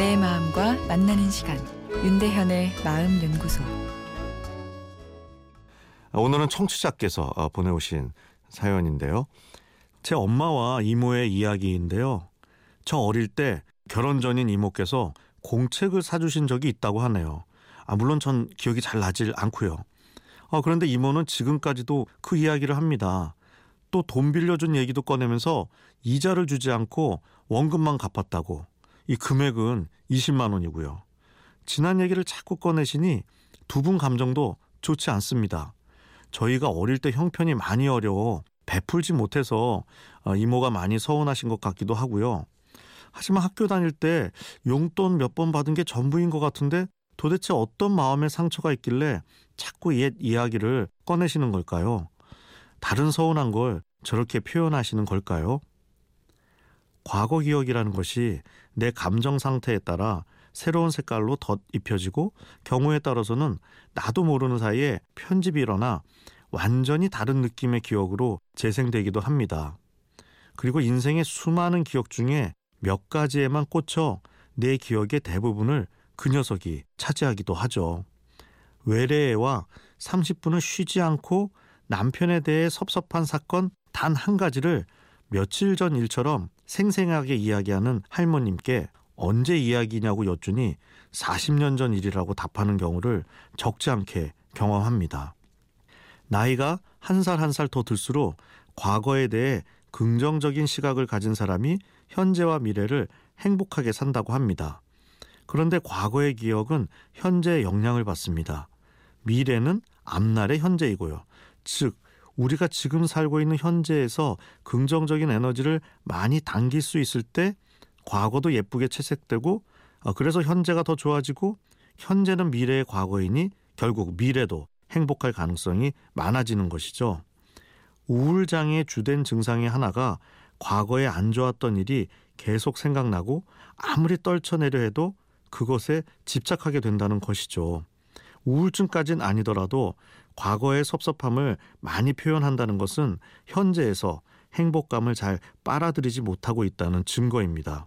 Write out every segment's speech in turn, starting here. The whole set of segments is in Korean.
이모와 만나는 시간 윤대현의 마음 연구소 오늘은 청취자께서 어, 보내오신 사연인데요. 제 엄마와 이모의 이야기인데요. 저 어릴 때 결혼 전인 이모께서 공책을 사주신 적이 있다고 하네요. 아, 물론 전 기억이 잘 나질 않고요. 아, 그런데 이모는 지금까지도 그 이야기를 합니다. 또 돈 빌려준 얘기도 꺼내면서 이자를 주지 않고 원금만 갚았다고. 이 금액은 20만 원이고요. 지난 얘기를 자꾸 꺼내시니 두 분 감정도 좋지 않습니다. 저희가 어릴 때 형편이 많이 어려워 베풀지 못해서 어, 이모가 많이 서운하신 것 같기도 하고요. 하지만 학교 다닐 때 용돈 몇 번 받은 게 전부인 것 같은데 도대체 어떤 마음의 상처가 있길래 자꾸 옛 이야기를 꺼내시는 걸까요? 다른 서운한 걸 저렇게 표현하시는 걸까요? 과거 기억이라는 것이 내 감정 상태에 따라 새로운 색깔로 덧 입혀지고 경우에 따라서는 나도 모르는 사이에 편집이 일어나 완전히 다른 느낌의 기억으로 재생되기도 합니다. 그리고 인생의 수많은 기억 중에 몇 가지에만 꽂혀 내 기억의 대부분을 그 녀석이 차지하기도 하죠. 외래애와 30분을 쉬지 않고 남편에 대해 섭섭한 사건 단 한 가지를 며칠 전 일처럼 생생하게 이야기하는 할머님께 언제 이야기냐고 여쭈니 40년 전 일이라고 답하는 경우를 적지 않게 경험합니다. 나이가 한 살 한 살 더 들수록 과거에 대해 긍정적인 시각을 가진 사람이 현재와 미래를 행복하게 산다고 합니다. 그런데 과거의 기억은 현재에 영향을 받습니다. 미래는 앞날의 현재이고요. 즉, 우리가 지금 살고 있는 현재에서 긍정적인 에너지를 많이 당길 수 있을 때 과거도 예쁘게 채색되고 어, 그래서 현재가 더 좋아지고 현재는 미래의 과거이니 결국 미래도 행복할 가능성이 많아지는 것이죠. 우울 장애의 주된 증상의 하나가 과거에 안 좋았던 일이 계속 생각나고 아무리 떨쳐내려 해도 그것에 집착하게 된다는 것이죠. 우울증까진 아니더라도 과거의 섭섭함을 많이 표현한다는 것은 현재에서 행복감을 잘 빨아들이지 못하고 있다는 증거입니다.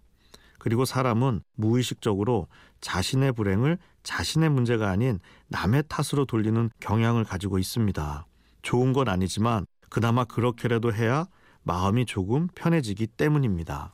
그리고 사람은 무의식적으로 자신의 불행을 자신의 문제가 아닌 남의 탓으로 돌리는 경향을 가지고 있습니다. 좋은 건 아니지만 그나마 그렇게라도 해야 마음이 조금 편해지기 때문입니다.